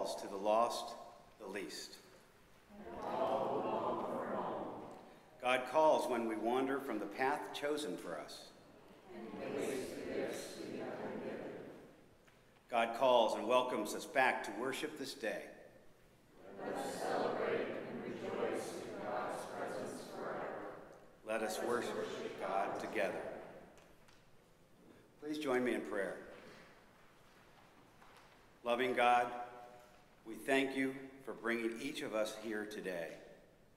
calls to the lost the least. God calls when we wander from the path chosen for us. God calls and welcomes us back to worship this day. Let us celebrate and rejoice in God's presence. Let us worship God together. Please join me in prayer. Loving God, we thank you for bringing each of us here today.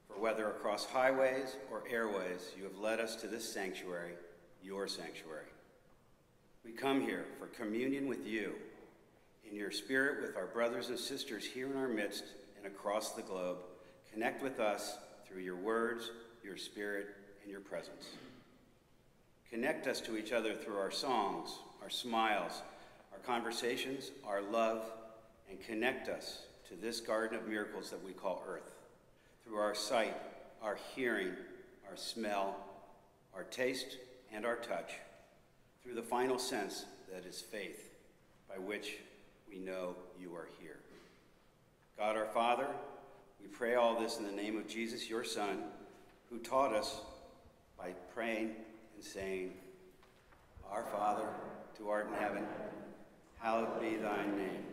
For whether across highways or airways, you have led us to this sanctuary, your sanctuary. We come here for communion with you, in your spirit with our brothers and sisters here in our midst and across the globe. Connect with us through your words, your spirit, and your presence. Connect us to each other through our songs, our smiles, our conversations, our love, and connect us to this garden of miracles that we call earth through our sight, our hearing, our smell, our taste, and our touch, through the final sense that is faith, by which we know you are here. God our Father, we pray all this in the name of Jesus, your Son, who taught us by praying and saying, Our Father, who art in heaven, hallowed be thy name.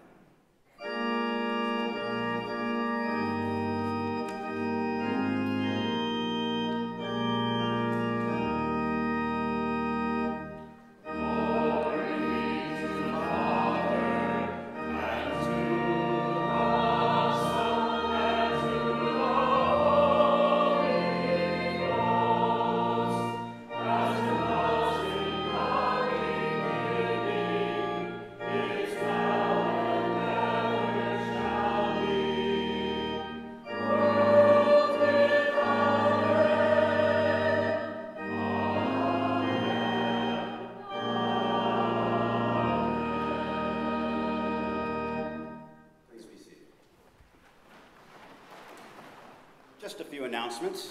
Announcements.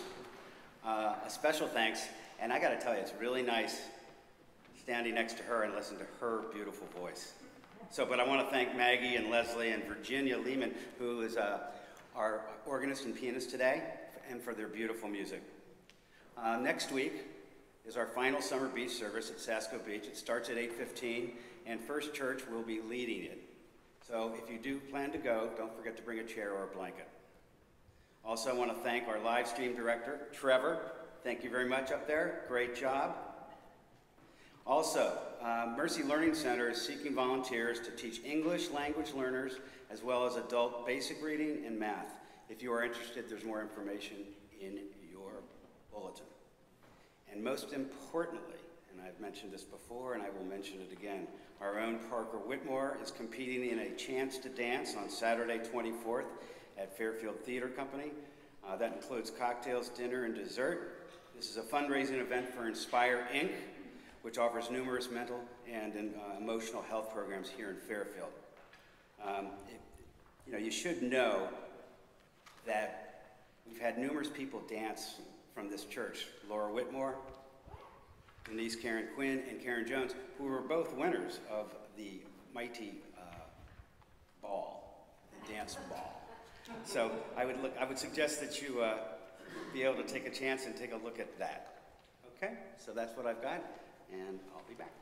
Uh, a special thanks, and I got to tell you, it's really nice standing next to her and listening to her beautiful voice. So, but I want to thank Maggie and Leslie and Virginia Lehman, who is uh, our organist and pianist today, and for their beautiful music. Uh, next week is our final summer beach service at Sasco Beach. It starts at 8:15, and First Church will be leading it. So if you do plan to go, don't forget to bring a chair or a blanket. Also, I want to thank our live stream director, Trevor. Thank you very much up there. Great job. Also, uh, Mercy Learning Center is seeking volunteers to teach English language learners as well as adult basic reading and math. If you are interested, there's more information in your bulletin. And most importantly, and I've mentioned this before and I will mention it again, our own Parker Whitmore is competing in a Chance to Dance on Saturday 24th at Fairfield Theater Company. Uh, that includes cocktails, dinner, and dessert. This is a fundraising event for Inspire Inc., which offers numerous mental and uh, emotional health programs here in Fairfield. Um, it, you know, you should know that we've had numerous people dance from this church. Laura Whitmore, Denise Karen Quinn, and Karen Jones, who were both winners of the mighty uh, ball, the dance ball. So I would look. I would suggest that you uh, be able to take a chance and take a look at that. Okay. So that's what I've got, and I'll be back.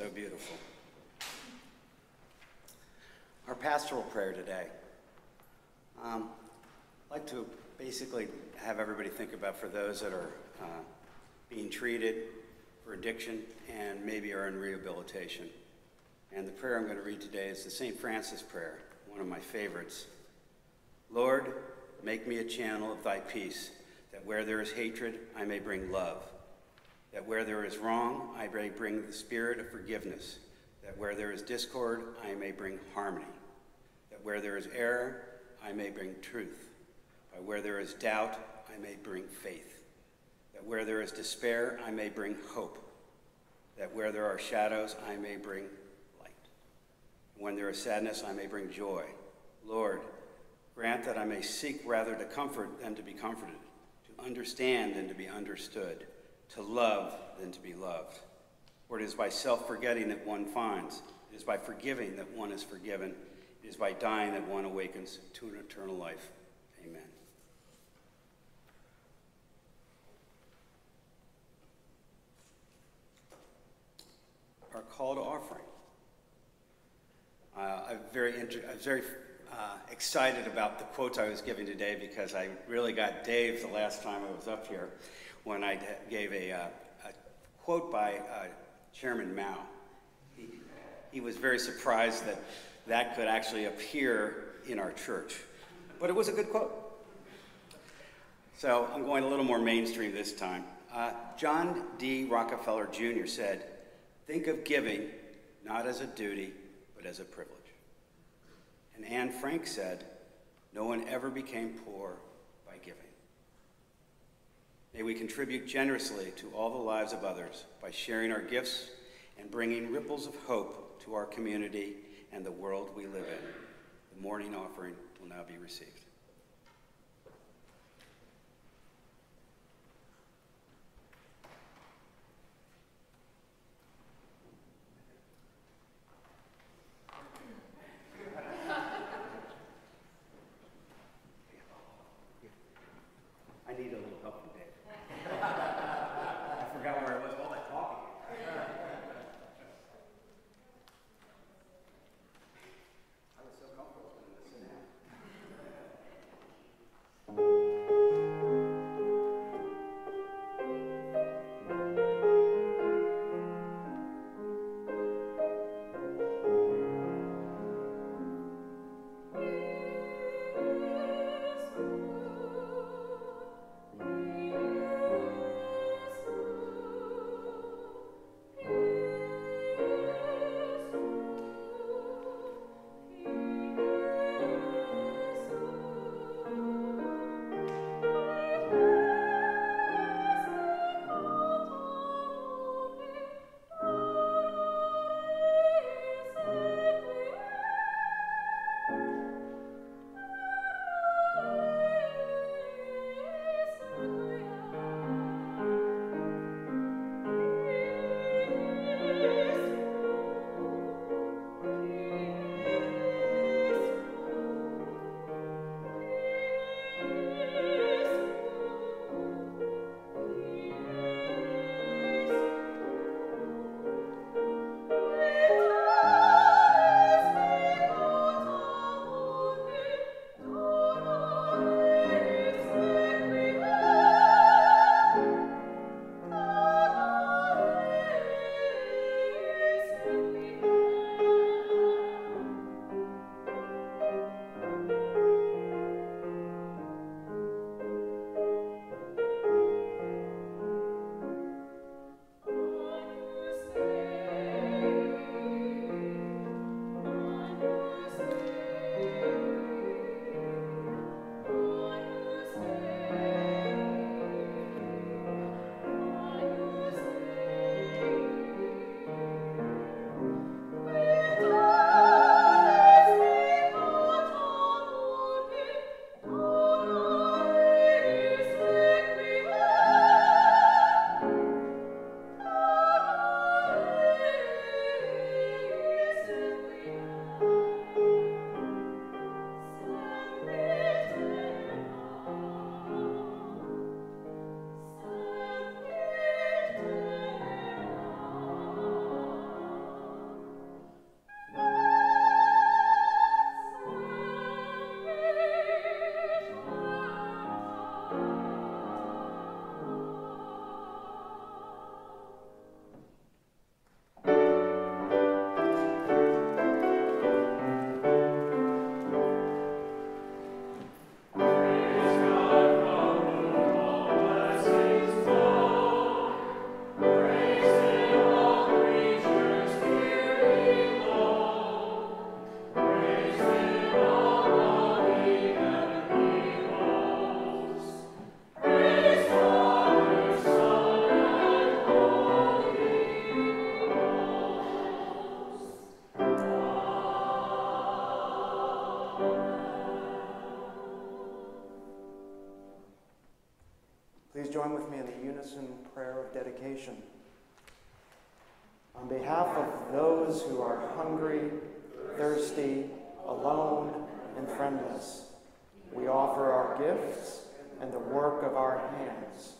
So beautiful. Our pastoral prayer today. Um, I'd like to basically have everybody think about for those that are uh, being treated for addiction and maybe are in rehabilitation. And the prayer I'm going to read today is the St. Francis prayer, one of my favorites. Lord, make me a channel of thy peace, that where there is hatred, I may bring love. That where there is wrong, I may bring the spirit of forgiveness. That where there is discord, I may bring harmony. That where there is error, I may bring truth. By where there is doubt, I may bring faith. That where there is despair, I may bring hope. That where there are shadows, I may bring light. When there is sadness, I may bring joy. Lord, grant that I may seek rather to comfort than to be comforted, to understand than to be understood, to love than to be loved. For it is by self forgetting that one finds, it is by forgiving that one is forgiven, it is by dying that one awakens to an eternal life. Amen. Our call to offering. Uh, I'm very, I very uh, excited about the quotes I was giving today because I really got Dave the last time I was up here when I gave a, uh, a quote by uh, Chairman Mao. He, he was very surprised that that could actually appear in our church, but it was a good quote. So I'm going a little more mainstream this time. Uh, John D. Rockefeller Jr. said, Think of giving not as a duty, but as a privilege. And Anne Frank said, No one ever became poor by giving. May we contribute generously to all the lives of others by sharing our gifts and bringing ripples of hope to our community and the world we live in. The morning offering will now be received. In the unison prayer of dedication. On behalf of those who are hungry, thirsty, alone, and friendless, we offer our gifts and the work of our hands.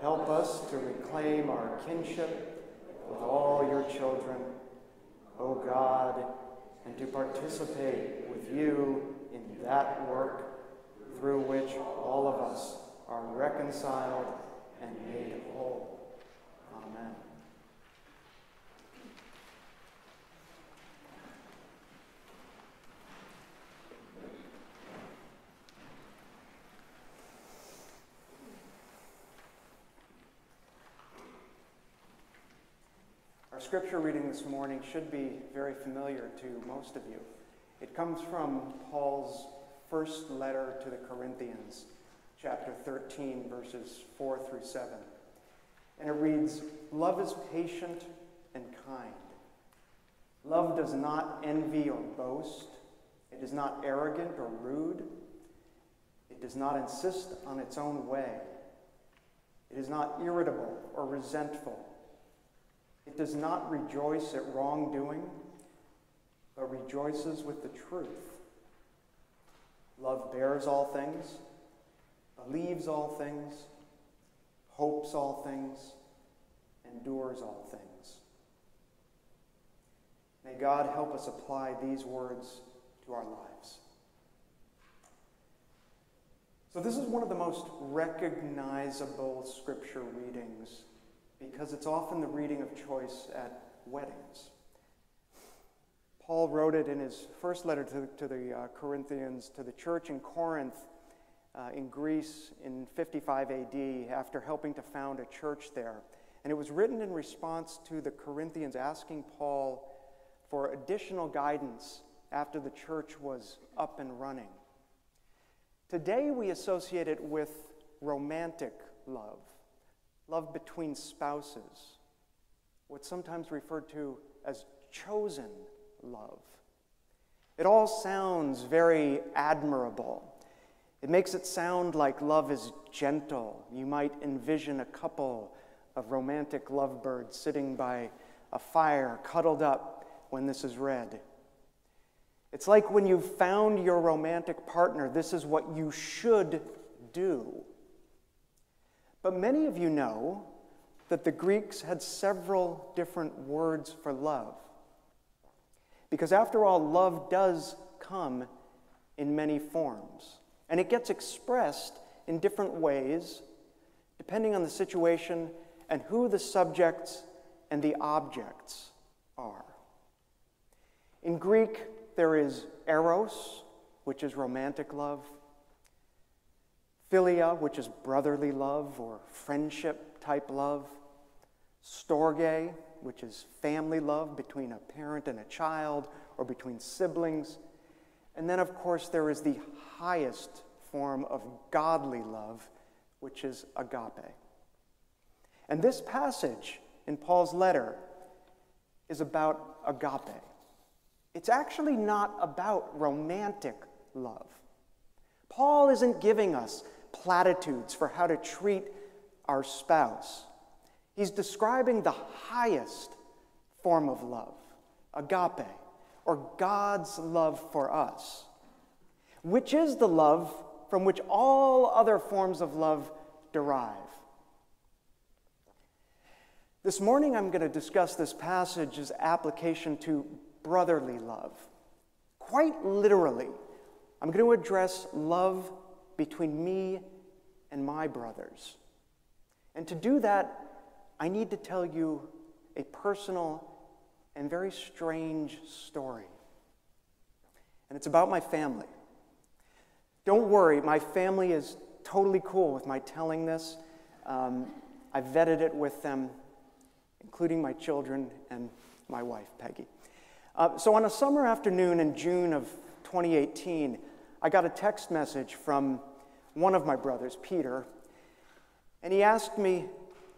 Help us to reclaim our kinship with all your children, O God, and to participate with you in that work through which all of us are reconciled and made whole. Amen. Our scripture reading this morning should be very familiar to most of you. It comes from Paul's first letter to the Corinthians, chapter 13, verses 4 through 7. And it reads Love is patient and kind. Love does not envy or boast. It is not arrogant or rude. It does not insist on its own way. It is not irritable or resentful. It does not rejoice at wrongdoing, but rejoices with the truth. Love bears all things, believes all things, hopes all things, endures all things. May God help us apply these words to our lives. So, this is one of the most recognizable scripture readings because it's often the reading of choice at weddings. Paul wrote it in his first letter to, to the uh, Corinthians, to the church in Corinth uh, in Greece in 55 AD, after helping to found a church there. And it was written in response to the Corinthians asking Paul for additional guidance after the church was up and running. Today, we associate it with romantic love, love between spouses, what's sometimes referred to as chosen love. It all sounds very admirable. It makes it sound like love is gentle. You might envision a couple of romantic lovebirds sitting by a fire, cuddled up when this is read. It's like when you've found your romantic partner, this is what you should do. But many of you know that the Greeks had several different words for love. Because after all, love does come in many forms, and it gets expressed in different ways depending on the situation and who the subjects and the objects are. In Greek, there is eros, which is romantic love, philia, which is brotherly love or friendship type love, storge, which is family love between a parent and a child or between siblings. And then, of course, there is the highest form of godly love, which is agape. And this passage in Paul's letter is about agape. It's actually not about romantic love. Paul isn't giving us platitudes for how to treat our spouse. He's describing the highest form of love, agape, or God's love for us, which is the love from which all other forms of love derive. This morning, I'm going to discuss this passage's application to brotherly love. Quite literally, I'm going to address love between me and my brothers. And to do that, I need to tell you a personal and very strange story. And it's about my family. Don't worry, my family is totally cool with my telling this. Um, I vetted it with them, including my children and my wife, Peggy. Uh, so, on a summer afternoon in June of 2018, I got a text message from one of my brothers, Peter, and he asked me,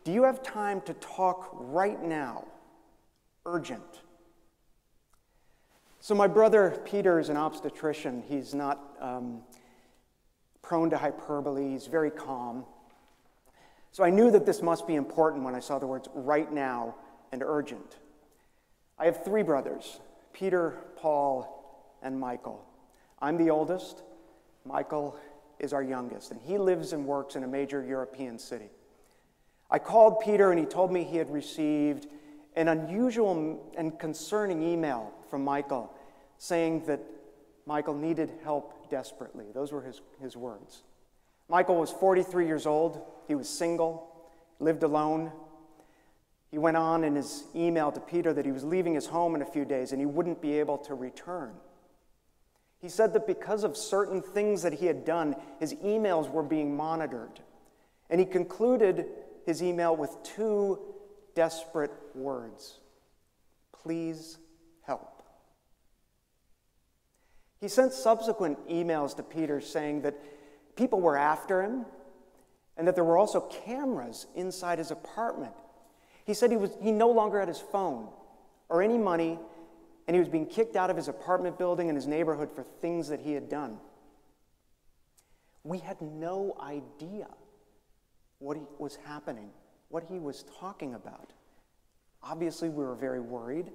do you have time to talk right now? Urgent. So, my brother Peter is an obstetrician. He's not um, prone to hyperbole, he's very calm. So I knew that this must be important when I saw the words right now and urgent. I have three brothers Peter, Paul, and Michael. I'm the oldest. Michael is our youngest, and he lives and works in a major European city. I called Peter, and he told me he had received an unusual and concerning email from Michael saying that Michael needed help desperately. Those were his, his words. Michael was 43 years old. He was single, lived alone. He went on in his email to Peter that he was leaving his home in a few days and he wouldn't be able to return. He said that because of certain things that he had done, his emails were being monitored. And he concluded his email with two desperate words Please help. He sent subsequent emails to Peter saying that people were after him and that there were also cameras inside his apartment. He said he, was, he no longer had his phone or any money, and he was being kicked out of his apartment building in his neighborhood for things that he had done. We had no idea what was happening, what he was talking about. Obviously, we were very worried.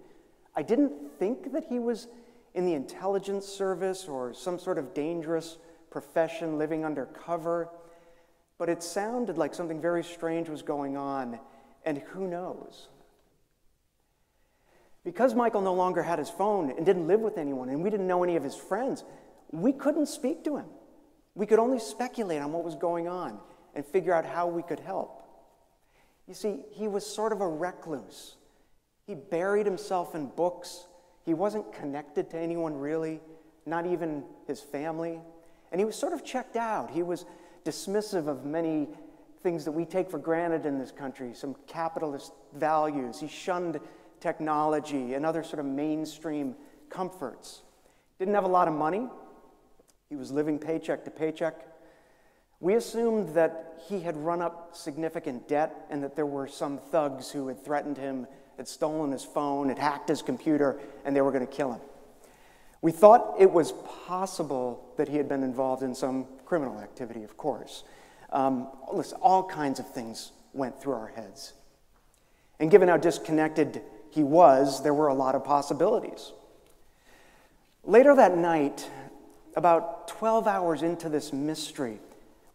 I didn't think that he was in the intelligence service or some sort of dangerous profession living undercover, but it sounded like something very strange was going on, and who knows? Because Michael no longer had his phone and didn't live with anyone, and we didn't know any of his friends, we couldn't speak to him. We could only speculate on what was going on and figure out how we could help. You see, he was sort of a recluse. He buried himself in books. He wasn't connected to anyone really, not even his family. And he was sort of checked out. He was dismissive of many things that we take for granted in this country, some capitalist values. He shunned technology and other sort of mainstream comforts. Didn't have a lot of money. He was living paycheck to paycheck. We assumed that he had run up significant debt and that there were some thugs who had threatened him, had stolen his phone, had hacked his computer, and they were going to kill him. We thought it was possible that he had been involved in some criminal activity, of course. Um, listen, all kinds of things went through our heads. And given how disconnected he was, there were a lot of possibilities. Later that night, about 12 hours into this mystery,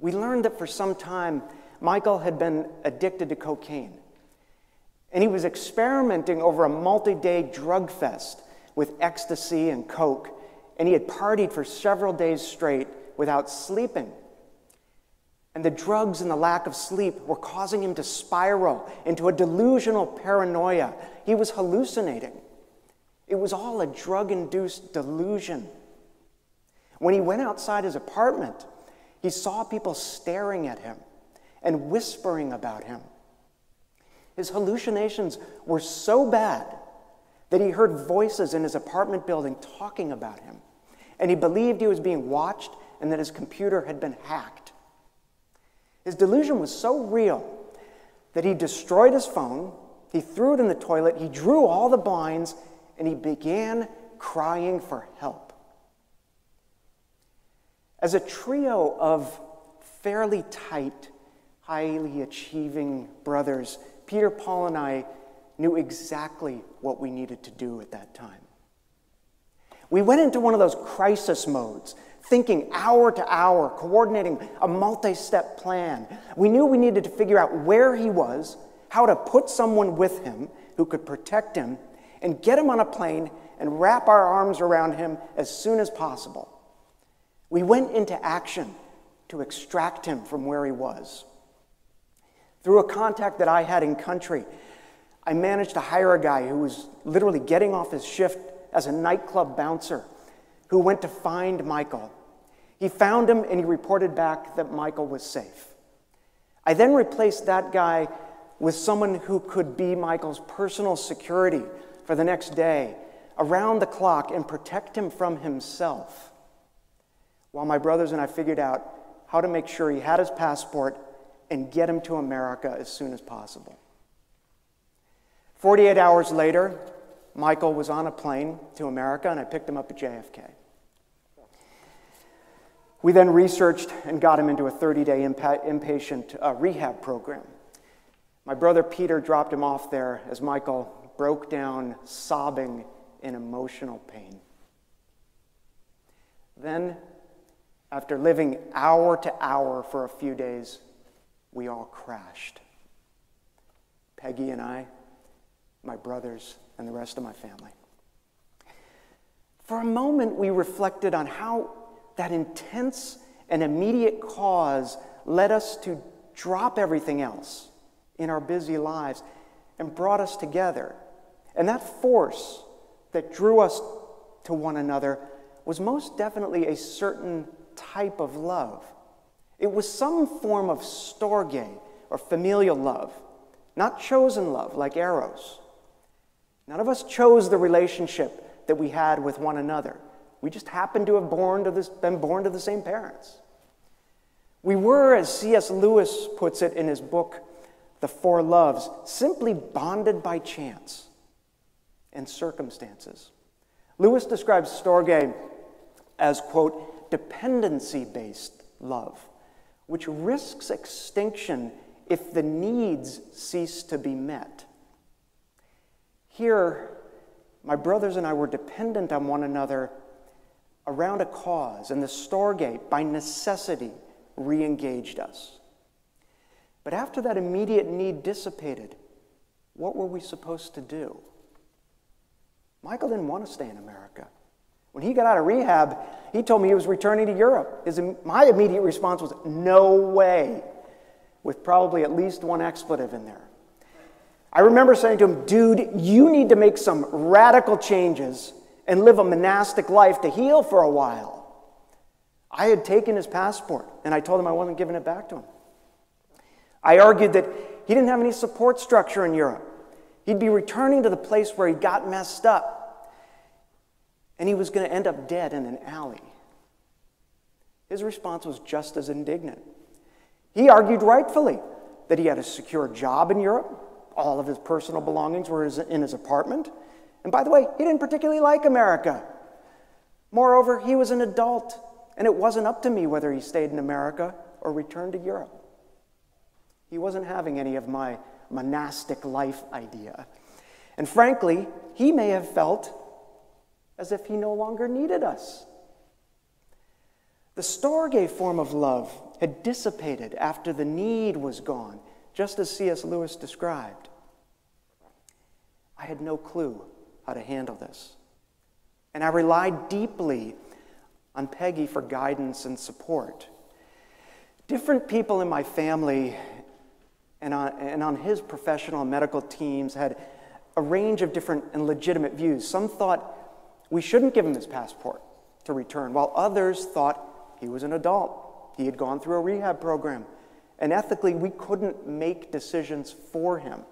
we learned that for some time Michael had been addicted to cocaine. And he was experimenting over a multi day drug fest with ecstasy and coke, and he had partied for several days straight without sleeping. And the drugs and the lack of sleep were causing him to spiral into a delusional paranoia. He was hallucinating. It was all a drug induced delusion. When he went outside his apartment, he saw people staring at him and whispering about him. His hallucinations were so bad that he heard voices in his apartment building talking about him, and he believed he was being watched and that his computer had been hacked. His delusion was so real that he destroyed his phone, he threw it in the toilet, he drew all the blinds, and he began crying for help. As a trio of fairly tight, highly achieving brothers, Peter, Paul, and I knew exactly what we needed to do at that time. We went into one of those crisis modes, thinking hour to hour, coordinating a multi step plan. We knew we needed to figure out where he was, how to put someone with him who could protect him, and get him on a plane and wrap our arms around him as soon as possible. We went into action to extract him from where he was. Through a contact that I had in country, I managed to hire a guy who was literally getting off his shift as a nightclub bouncer who went to find Michael. He found him and he reported back that Michael was safe. I then replaced that guy with someone who could be Michael's personal security for the next day, around the clock, and protect him from himself. While my brothers and I figured out how to make sure he had his passport and get him to America as soon as possible. 48 hours later, Michael was on a plane to America, and I picked him up at JFK. We then researched and got him into a 30 day inpatient uh, rehab program. My brother Peter dropped him off there as Michael broke down, sobbing in emotional pain. Then, after living hour to hour for a few days, we all crashed. Peggy and I, my brothers, and the rest of my family. For a moment, we reflected on how that intense and immediate cause led us to drop everything else in our busy lives and brought us together. And that force that drew us to one another was most definitely a certain type of love. It was some form of storge or familial love, not chosen love like eros. None of us chose the relationship that we had with one another. We just happened to have born to this, been born to the same parents. We were, as C.S. Lewis puts it in his book, The Four Loves, simply bonded by chance and circumstances. Lewis describes Storge as, quote, dependency based love, which risks extinction if the needs cease to be met. Here, my brothers and I were dependent on one another around a cause, and the storge, by necessity, re engaged us. But after that immediate need dissipated, what were we supposed to do? Michael didn't want to stay in America. When he got out of rehab, he told me he was returning to Europe. His, my immediate response was, no way, with probably at least one expletive in there. I remember saying to him, dude, you need to make some radical changes and live a monastic life to heal for a while. I had taken his passport and I told him I wasn't giving it back to him. I argued that he didn't have any support structure in Europe. He'd be returning to the place where he got messed up, and he was going to end up dead in an alley. His response was just as indignant. He argued rightfully that he had a secure job in Europe, all of his personal belongings were in his apartment, and by the way, he didn't particularly like America. Moreover, he was an adult, and it wasn't up to me whether he stayed in America or returned to Europe. He wasn't having any of my monastic life idea. And frankly, he may have felt as if he no longer needed us. The Storge form of love had dissipated after the need was gone, just as C.S. Lewis described. I had no clue how to handle this. And I relied deeply on Peggy for guidance and support. Different people in my family and on, and on his professional and medical teams had a range of different and legitimate views. Some thought we shouldn't give him his passport to return, while others thought he was an adult. He had gone through a rehab program, and ethically, we couldn't make decisions for him.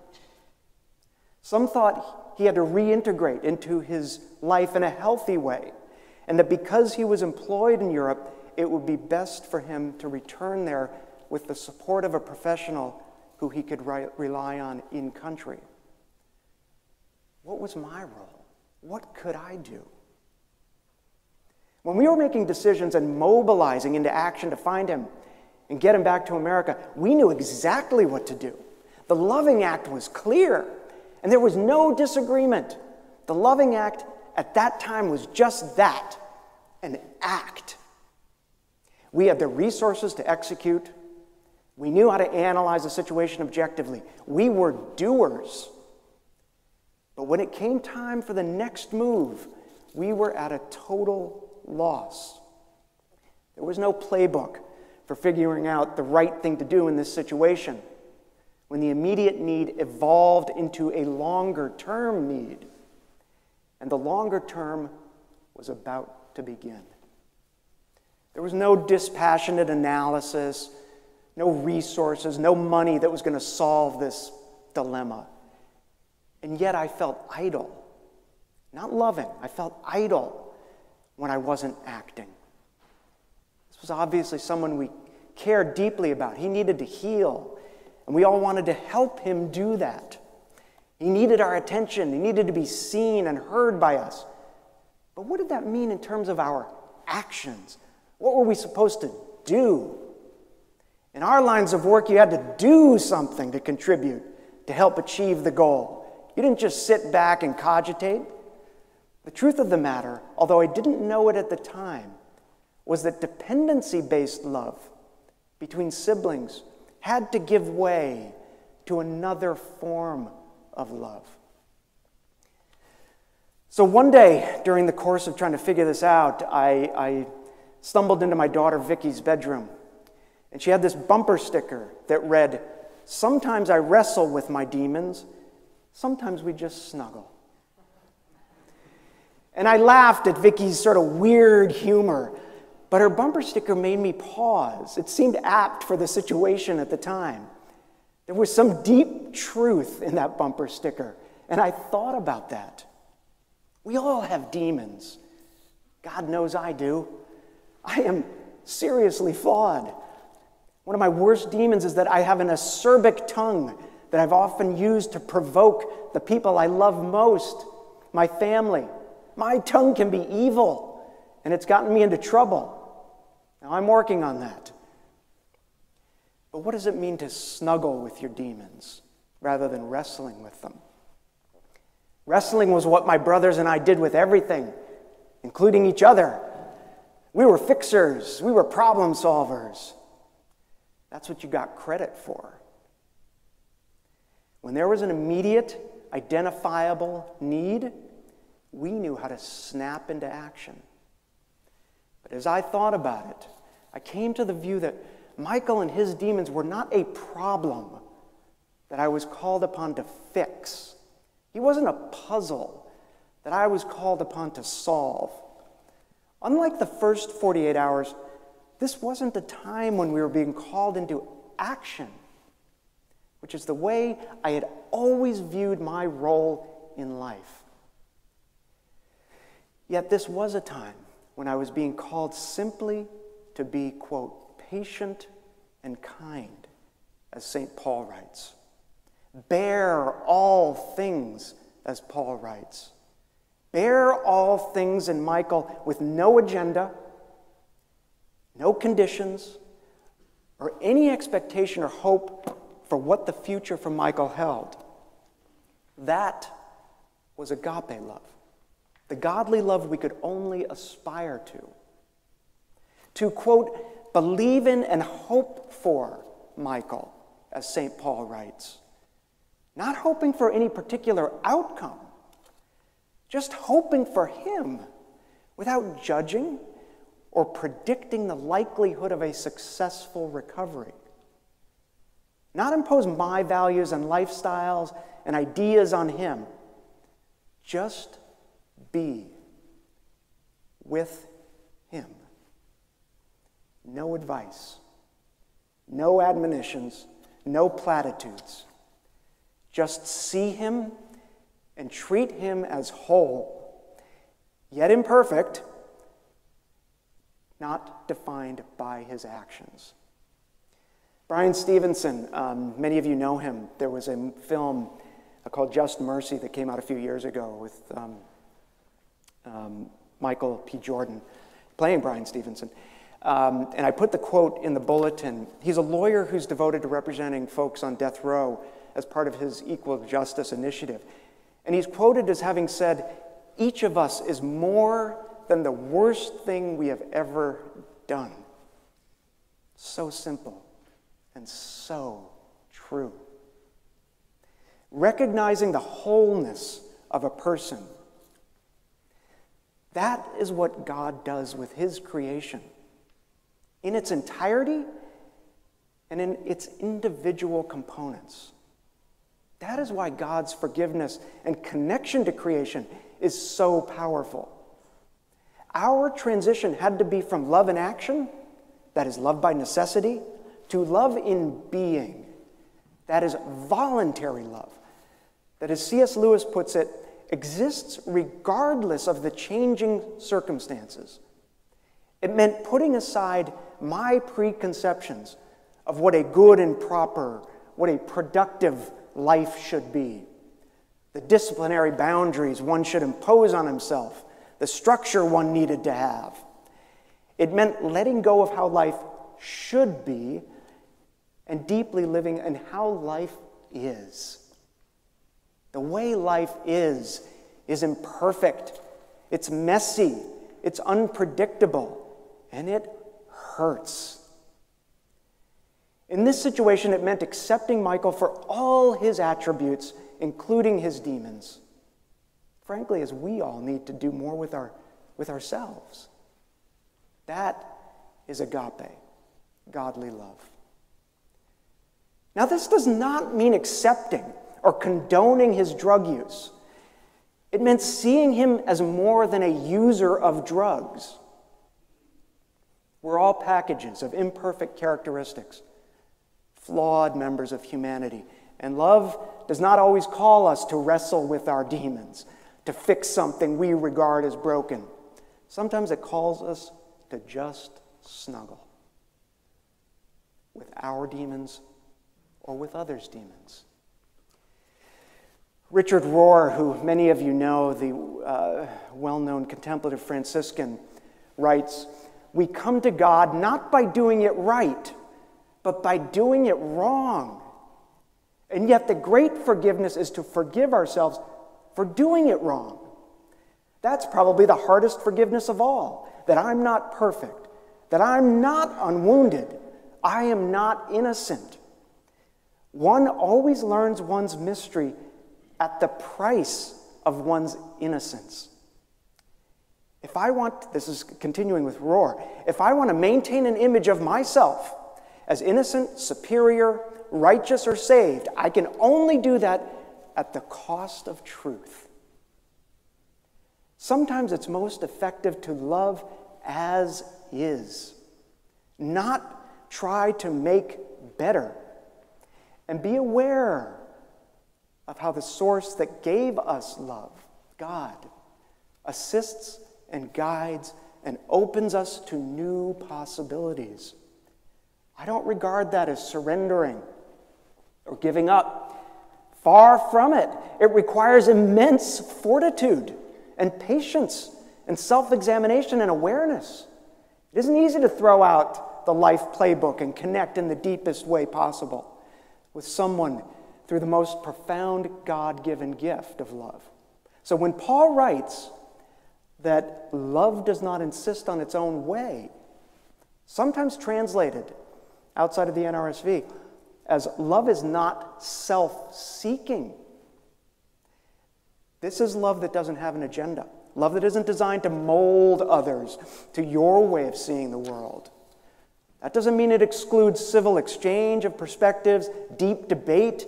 Some thought he had to reintegrate into his life in a healthy way, and that because he was employed in Europe, it would be best for him to return there with the support of a professional who he could ri- rely on in country. What was my role? What could I do? When we were making decisions and mobilizing into action to find him and get him back to America, we knew exactly what to do. The Loving Act was clear, and there was no disagreement. The Loving Act at that time was just that an act. We had the resources to execute, we knew how to analyze the situation objectively. We were doers. But when it came time for the next move, we were at a total loss. There was no playbook for figuring out the right thing to do in this situation when the immediate need evolved into a longer term need. And the longer term was about to begin. There was no dispassionate analysis no resources, no money that was going to solve this dilemma. And yet I felt idle. Not loving, I felt idle when I wasn't acting. This was obviously someone we cared deeply about. He needed to heal, and we all wanted to help him do that. He needed our attention, he needed to be seen and heard by us. But what did that mean in terms of our actions? What were we supposed to do? In our lines of work, you had to do something to contribute to help achieve the goal. You didn't just sit back and cogitate. The truth of the matter, although I didn't know it at the time, was that dependency based love between siblings had to give way to another form of love. So one day, during the course of trying to figure this out, I, I stumbled into my daughter Vicky's bedroom, and she had this bumper sticker that read, Sometimes I wrestle with my demons, sometimes we just snuggle. And I laughed at Vicky's sort of weird humor, but her bumper sticker made me pause. It seemed apt for the situation at the time. There was some deep truth in that bumper sticker, and I thought about that. We all have demons. God knows I do. I am seriously flawed. One of my worst demons is that I have an acerbic tongue that I've often used to provoke the people I love most, my family. My tongue can be evil, and it's gotten me into trouble. Now I'm working on that. But what does it mean to snuggle with your demons rather than wrestling with them? Wrestling was what my brothers and I did with everything, including each other. We were fixers, we were problem solvers. That's what you got credit for. When there was an immediate, identifiable need, we knew how to snap into action. But as I thought about it, I came to the view that Michael and his demons were not a problem that I was called upon to fix. He wasn't a puzzle that I was called upon to solve. Unlike the first 48 hours, this wasn't a time when we were being called into action, which is the way I had always viewed my role in life. Yet this was a time when I was being called simply to be, quote, patient and kind, as St. Paul writes. Bear all things, as Paul writes. Bear all things in Michael with no agenda, no conditions, or any expectation or hope for what the future for Michael held. That was agape love, the godly love we could only aspire to. To quote, believe in and hope for Michael, as St. Paul writes not hoping for any particular outcome, just hoping for Him without judging or predicting the likelihood of a successful recovery. Not impose my values and lifestyles and ideas on Him, just be with Him. No advice, no admonitions, no platitudes just see him and treat him as whole, yet imperfect, not defined by his actions. Bryan Stevenson, um, many of you know him. There was a film called Just Mercy that came out a few years ago with um, um, Michael B. Jordan playing Bryan Stevenson. Um, and I put the quote in the bulletin. He's a lawyer who's devoted to representing folks on death row as part of his equal justice initiative. And he's quoted as having said, Each of us is more than the worst thing we have ever done. So simple and so true. Recognizing the wholeness of a person. That is what God does with his creation. In its entirety and in its individual components. That is why God's forgiveness and connection to creation is so powerful. Our transition had to be from love in action, that is love by necessity, to love in being, that is voluntary love, that, as C.S. Lewis puts it, exists regardless of the changing circumstances. It meant putting aside my preconceptions of what a good and proper, what a productive life should be, the disciplinary boundaries one should impose on himself, the structure one needed to have. It meant letting go of how life should be and deeply living in how life is. The way life is is imperfect, it's messy, it's unpredictable, and it hurts. In this situation, it meant accepting Michael for all his attributes, including his demons. Frankly, as we all need to do more with, our, with ourselves. That is agape, godly love. Now, this does not mean accepting or condoning his drug use. It meant seeing him as more than a user of drugs. We're all packages of imperfect characteristics, flawed members of humanity. And love does not always call us to wrestle with our demons, to fix something we regard as broken. Sometimes it calls us to just snuggle with our demons or with others' demons. Richard Rohr, who many of you know, the uh, well known contemplative Franciscan, writes We come to God not by doing it right, but by doing it wrong. And yet, the great forgiveness is to forgive ourselves for doing it wrong. That's probably the hardest forgiveness of all that I'm not perfect, that I'm not unwounded, I am not innocent. One always learns one's mystery at the price of one's innocence. If I want, this is continuing with Rohr, if I want to maintain an image of myself as innocent, superior, righteous, or saved, I can only do that at the cost of truth. Sometimes it's most effective to love as is, not try to make better. And be aware of how the source that gave us love, God, assists and guides and opens us to new possibilities. I don't regard that as surrendering or giving up. Far from it. It requires immense fortitude and patience and self examination and awareness. It isn't easy to throw out the life playbook and connect in the deepest way possible with someone through the most profound God given gift of love. So when Paul writes that love does not insist on its own way, sometimes translated outside of the NRSV as love is not self seeking. This is love that doesn't have an agenda. Love that isn't designed to mold others to your way of seeing the world. That doesn't mean it excludes civil exchange of perspectives, deep debate,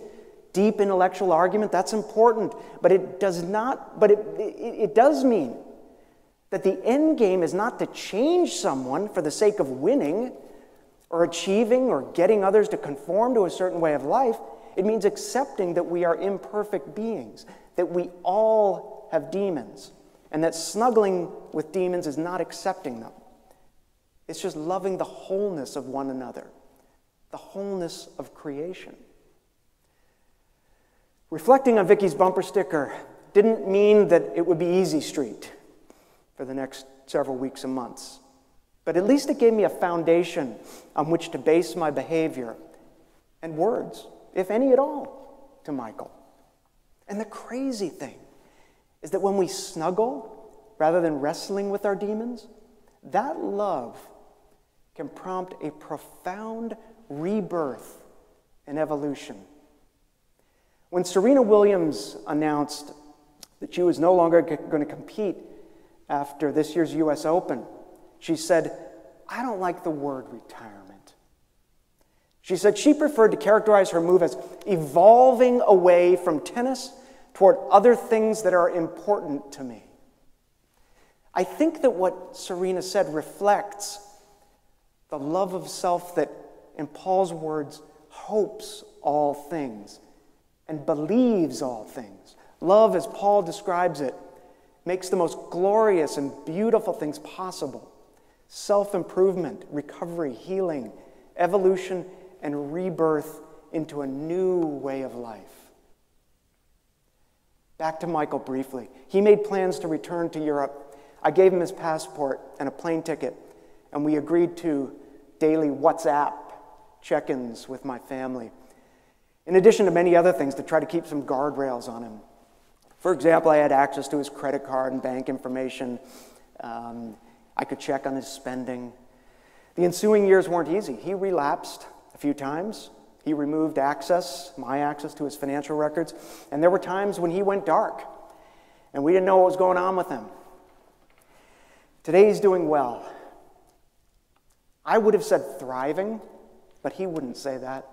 deep intellectual argument. That's important. But it does not, but it, it, it does mean that the end game is not to change someone for the sake of winning or achieving or getting others to conform to a certain way of life. It means accepting that we are imperfect beings, that we all have demons, and that snuggling with demons is not accepting them. It's just loving the wholeness of one another, the wholeness of creation. Reflecting on Vicky's bumper sticker didn't mean that it would be easy street for the next several weeks and months. But at least it gave me a foundation on which to base my behavior and words, if any at all, to Michael. And the crazy thing is that when we snuggle rather than wrestling with our demons, that love can prompt a profound rebirth and evolution. When Serena Williams announced that she was no longer going to compete after this year's US Open, she said, I don't like the word retirement. She said she preferred to characterize her move as evolving away from tennis toward other things that are important to me. I think that what Serena said reflects the love of self that, in Paul's words, hopes all things and believes all things. Love, as Paul describes it, makes the most glorious and beautiful things possible self improvement, recovery, healing, evolution, and rebirth into a new way of life. Back to Michael briefly. He made plans to return to Europe. I gave him his passport and a plane ticket and we agreed to daily WhatsApp check ins with my family, in addition to many other things to try to keep some guardrails on him. For example, I had access to his credit card and bank information. Um, I could check on his spending. The ensuing years weren't easy. He relapsed a few times. He removed access, my access to his financial records, and there were times when he went dark and we didn't know what was going on with him. Today he's doing well. I would have said thriving, but he wouldn't say that.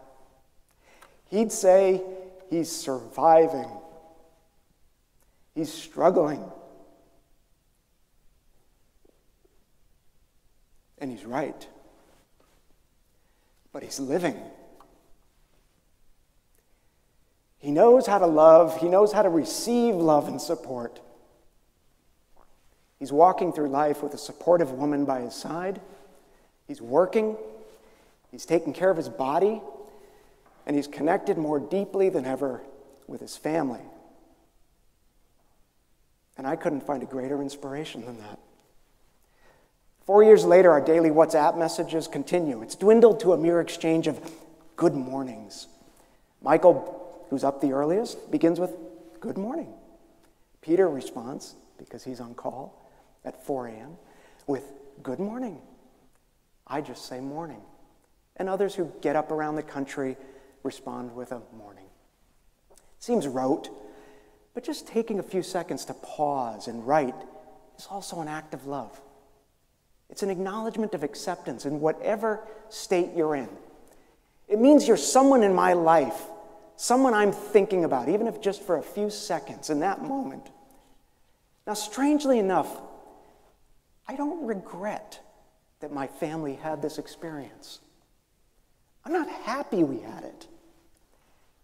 He'd say he's surviving, he's struggling. And he's right. But he's living. He knows how to love, he knows how to receive love and support. He's walking through life with a supportive woman by his side. He's working, he's taking care of his body, and he's connected more deeply than ever with his family. And I couldn't find a greater inspiration than that. Four years later, our daily WhatsApp messages continue. It's dwindled to a mere exchange of good mornings. Michael who's up the earliest, begins with, Good morning. Peter responds, because he's on call at 4 a.m., with, Good morning. I just say morning. And others who get up around the country respond with a morning. Seems rote, but just taking a few seconds to pause and write is also an act of love. It's an acknowledgement of acceptance in whatever state you're in. It means you're someone in my life someone I'm thinking about, even if just for a few seconds in that moment. Now, strangely enough, I don't regret that my family had this experience. I'm not happy we had it.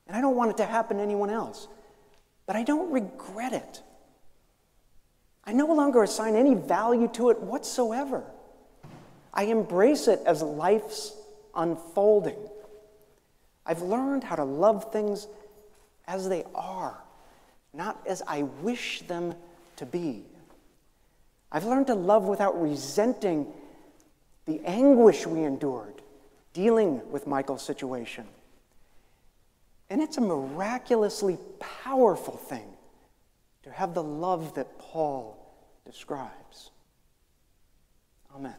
And I don't want it to happen to anyone else. But I don't regret it. I no longer assign any value to it whatsoever. I embrace it as life's unfolding. I've learned how to love things as they are, not as I wish them to be. I've learned to love without resenting the anguish we endured dealing with Michael's situation. And it's a miraculously powerful thing to have the love that Paul describes. Amen.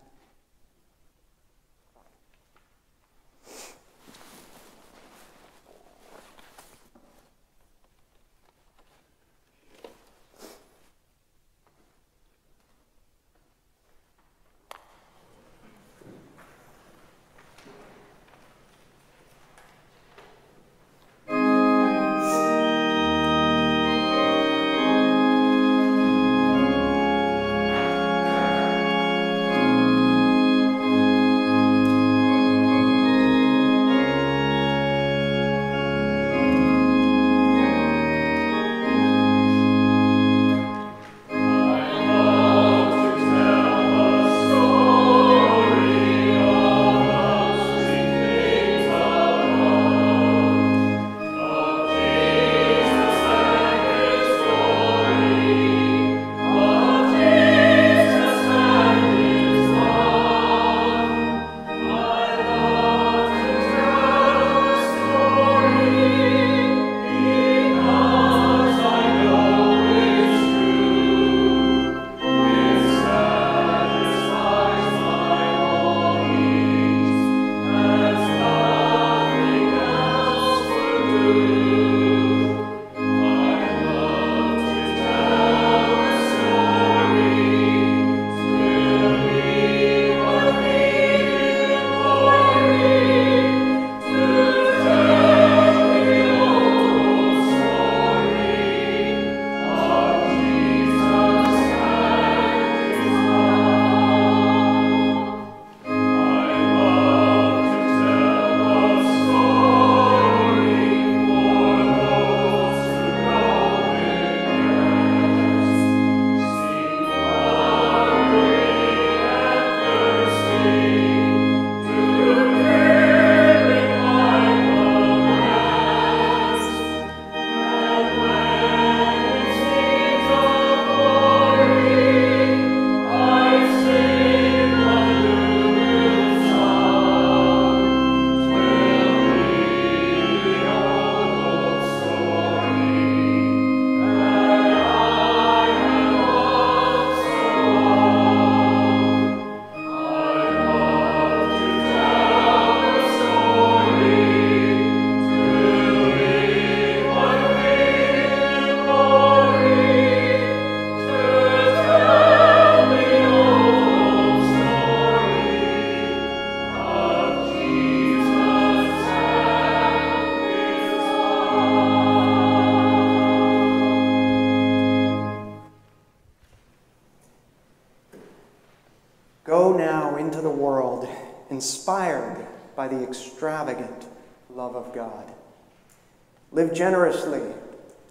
Generously,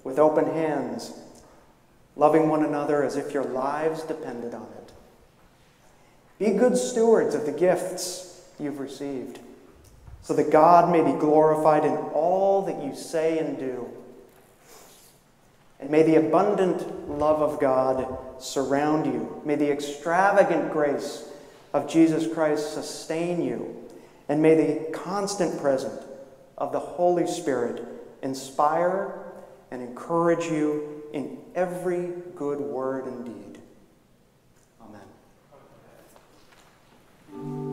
with open hands, loving one another as if your lives depended on it. Be good stewards of the gifts you've received, so that God may be glorified in all that you say and do. And may the abundant love of God surround you. May the extravagant grace of Jesus Christ sustain you. And may the constant presence of the Holy Spirit inspire, and encourage you in every good word and deed. Amen.